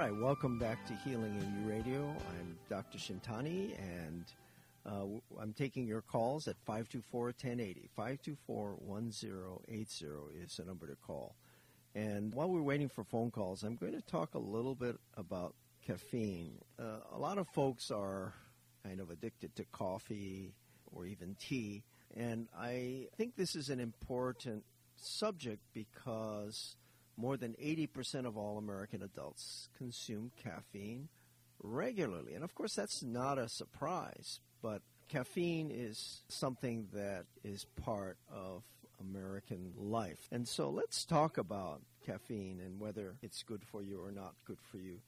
right, welcome back to Healing in You Radio. I'm Dr. Shintani, and uh, I'm taking your calls at 524-1080. 524-1080 is the number to call. And while we're waiting for phone calls, I'm going to talk a little bit about caffeine. Uh, a lot of folks are kind of addicted to coffee or even tea, and I think this is an important subject because more than 80% of all American adults consume caffeine regularly. And of course, that's not a surprise, but caffeine is something that is part of American life. And so let's talk about caffeine and whether it's good for you or not good for you.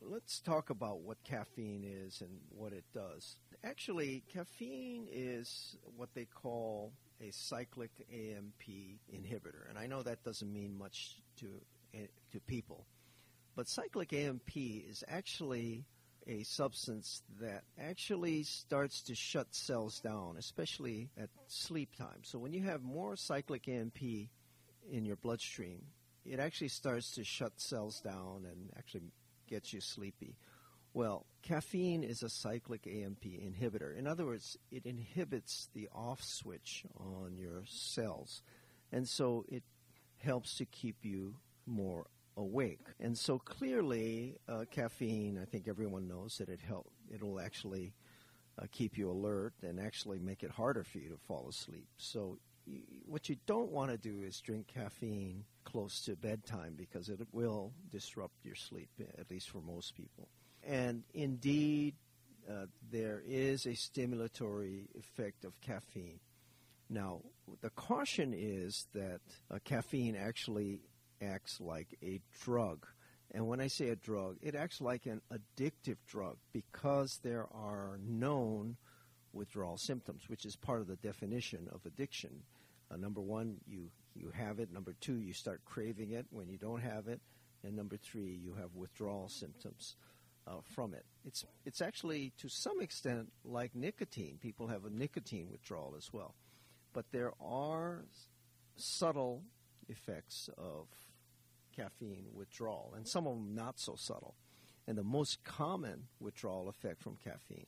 Let's talk about what caffeine is and what it does. Actually, caffeine is what they call a cyclic AMP inhibitor. And I know that doesn't mean much to, eh, to people. But cyclic AMP is actually a substance that actually starts to shut cells down, especially at sleep time. So when you have more cyclic AMP in your bloodstream, it actually starts to shut cells down and actually gets you sleepy. Well, caffeine is a cyclic AMP inhibitor. In other words, it inhibits the off switch on your cells. And so it helps to keep you more awake. And so clearly, uh, caffeine, I think everyone knows that it help, it'll actually uh, keep you alert and actually make it harder for you to fall asleep. So what you don't want to do is drink caffeine close to bedtime because it will disrupt your sleep, at least for most people. And indeed, uh, there is a stimulatory effect of caffeine. Now, the caution is that uh, caffeine actually acts like a drug. And when I say a drug, it acts like an addictive drug because there are known withdrawal symptoms, which is part of the definition of addiction. Uh, number one, you, you have it. Number two, you start craving it when you don't have it. And number three, you have withdrawal symptoms uh, from it. It's, it's actually, to some extent, like nicotine. People have a nicotine withdrawal as well. But there are subtle effects of caffeine withdrawal, and some of them not so subtle. And the most common withdrawal effect from caffeine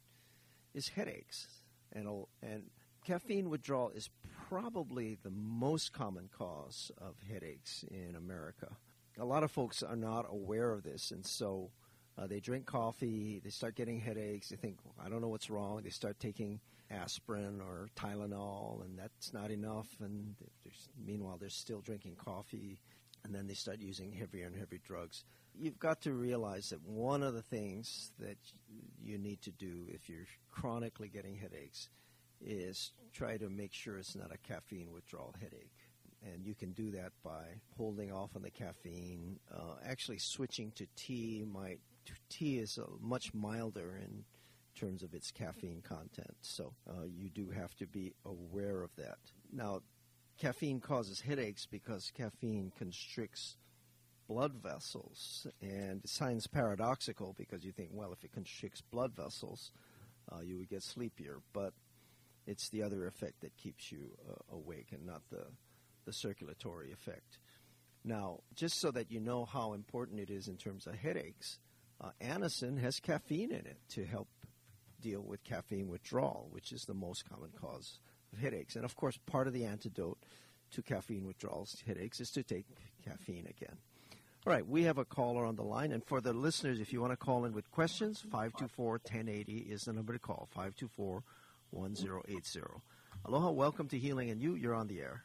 is headaches. And, and caffeine withdrawal is probably the most common cause of headaches in America. A lot of folks are not aware of this, and so uh, they drink coffee, they start getting headaches, they think, I don't know what's wrong. They start taking aspirin or Tylenol, and that's not enough. And meanwhile, they're still drinking coffee, and then they start using heavier and heavier drugs. You've got to realize that one of the things that you need to do if you're chronically getting headaches is try to make sure it's not a caffeine withdrawal headache and you can do that by holding off on the caffeine. Uh, actually, switching to tea might tea is uh, much milder in terms of its caffeine content, so uh, you do have to be aware of that. Now, caffeine causes headaches because caffeine constricts blood vessels, and it sounds paradoxical because you think, well, if it constricts blood vessels, uh, you would get sleepier, but it's the other effect that keeps you uh, awake and not the the circulatory effect. Now, just so that you know how important it is in terms of headaches, uh, Anacin has caffeine in it to help deal with caffeine withdrawal, which is the most common cause of headaches. And of course, part of the antidote to caffeine withdrawals headaches is to take caffeine again. All right, we have a caller on the line. And for the listeners, if you want to call in with questions, 524 1080 is the number to call 524 1080. Aloha, welcome to Healing and You. You're on the air.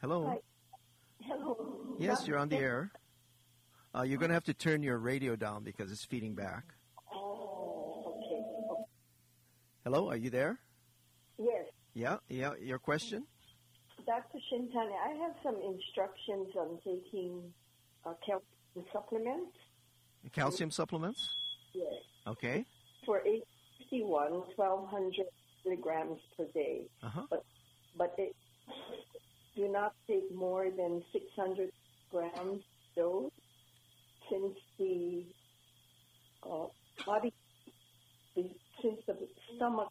Hello. Hi. Hello. Yes, you're on the air. Uh, you're going to have to turn your radio down because it's feeding back. Oh, okay. Hello, are you there? Yes. Yeah, yeah. Your question? Dr. Shintani, I have some instructions on taking uh, calcium supplements. Calcium supplements? Yes. Okay. For 851, 1200 milligrams per day. Uh-huh. But, but it do not take more than 600 grams dose since the uh, body, since the stomach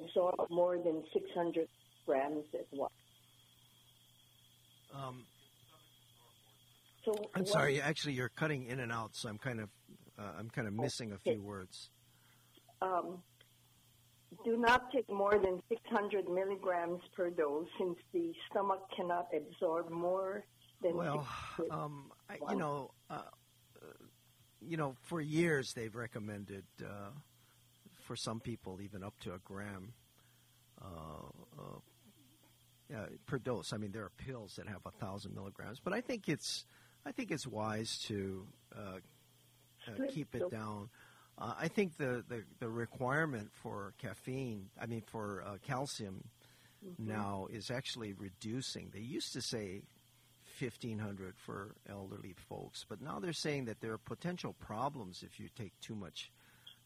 absorb more than 600 grams at once. Um, So I'm what- sorry. Actually, you're cutting in and out, so I'm kind of uh, I'm kind of missing a few words. um, do not take more than 600 milligrams per dose since the stomach cannot absorb more than Well, um, I, you know, uh, you know, for years they've recommended uh, for some people even up to a gram uh, uh, yeah, per dose. I mean, there are pills that have a thousand milligrams, but I think it's I think it's wise to uh, uh, keep it down. Uh, I think the, the, the requirement for caffeine, I mean for uh, calcium, Mm-hmm. now is actually reducing. They used to say 1500 for elderly folks, but now they're saying that there are potential problems if you take too much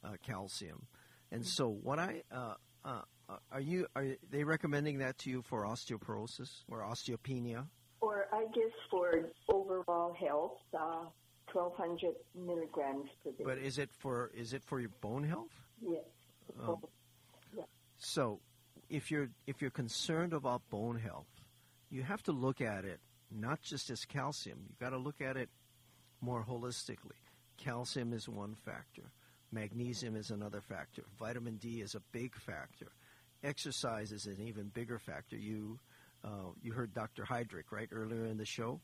uh, calcium. And so, what I uh, uh, are you are they recommending that to you for osteoporosis or osteopenia? Or I guess for overall health, uh, 1200 milligrams per day. But is it for is it for your bone health? yes. Um, So, if you're if you're concerned about bone health, you have to look at it not just as calcium. You've got to look at it more holistically. Calcium is one factor. Magnesium is another factor. Vitamin D is a big factor. Exercise is an even bigger factor. You uh, you heard Dr. Heidrich right earlier in the show.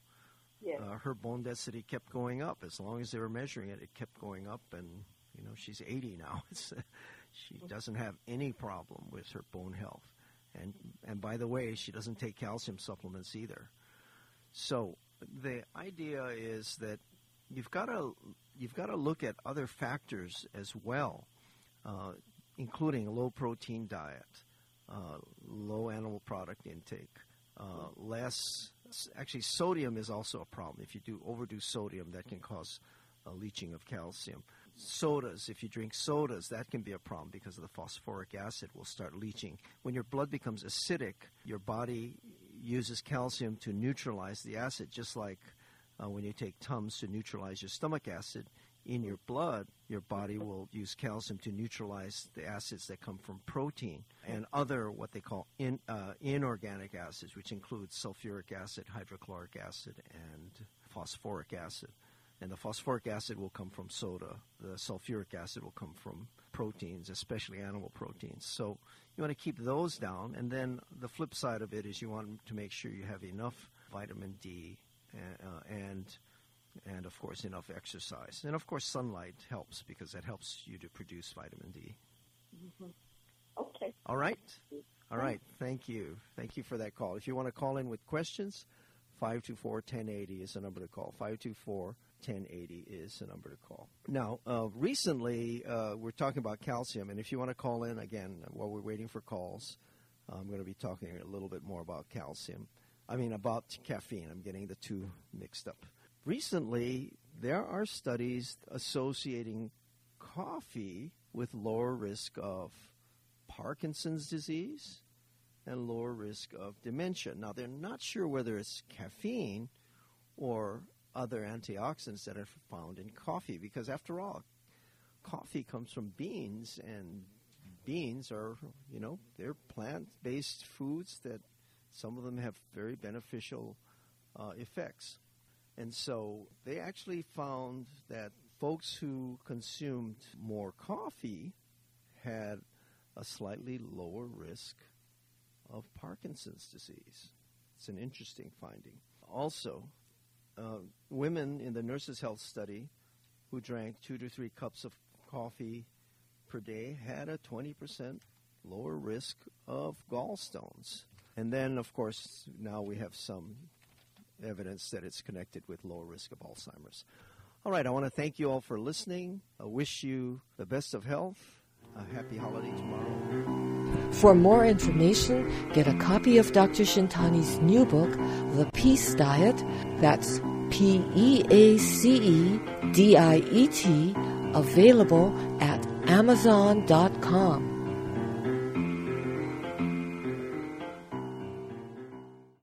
yes. Uh, her bone density kept going up as long as they were measuring it. It kept going up, and you know she's 80 now. She doesn't have any problem with her bone health, and and by the way, she doesn't take calcium supplements either. So the idea is that you've got to you've got to look at other factors as well, uh, including a low protein diet, uh, low animal product intake, uh, less. Actually, sodium is also a problem. If you do overdo sodium, that can cause leaching of calcium. Sodas, if you drink sodas, that can be a problem because of the phosphoric acid will start leaching. When your blood becomes acidic, your body uses calcium to neutralize the acid, just like uh, when you take Tums to neutralize your stomach acid in your blood, your body will use calcium to neutralize the acids that come from protein and other what they call in, uh, inorganic acids, which include sulfuric acid, hydrochloric acid, and phosphoric acid. And the phosphoric acid will come from soda. The sulfuric acid will come from proteins, especially animal proteins. So you want to keep those down. And then the flip side of it is you want to make sure you have enough vitamin D uh, and and of course enough exercise. And of course sunlight helps because that helps you to produce vitamin D. Okay. All right? All right. Thank you. Thank you for that call. If you want to call in with questions, 524-1080 is the number to call. 524-1080 is the number to call. Now, uh, recently, uh, we're talking about calcium, and if you want to call in, again, while we're waiting for calls, I'm going to be talking a little bit more about calcium. I mean, about caffeine. I'm getting the two mixed up. Recently, there are studies associating coffee with lower risk of Parkinson's disease and lower risk of dementia. Now, they're not sure whether it's caffeine or other antioxidants that are found in coffee because, after all, coffee comes from beans, and beans are, you know, they're plant based foods that some of them have very beneficial uh, effects. And so they actually found that folks who consumed more coffee had a slightly lower risk of Parkinson's disease. It's an interesting finding. Also, uh, women in the Nurses' Health Study who drank two to three cups of coffee per day had a 20% lower risk of gallstones. And then, of course, now we have some evidence that it's connected with lower risk of Alzheimer's. All right, I want to thank you all for listening. I wish you the best of health. A happy holiday tomorrow. For more information, get a copy of Dr. Shintani's new book, The Peace Diet. That's P E A C E D I E T, available at Amazon.com.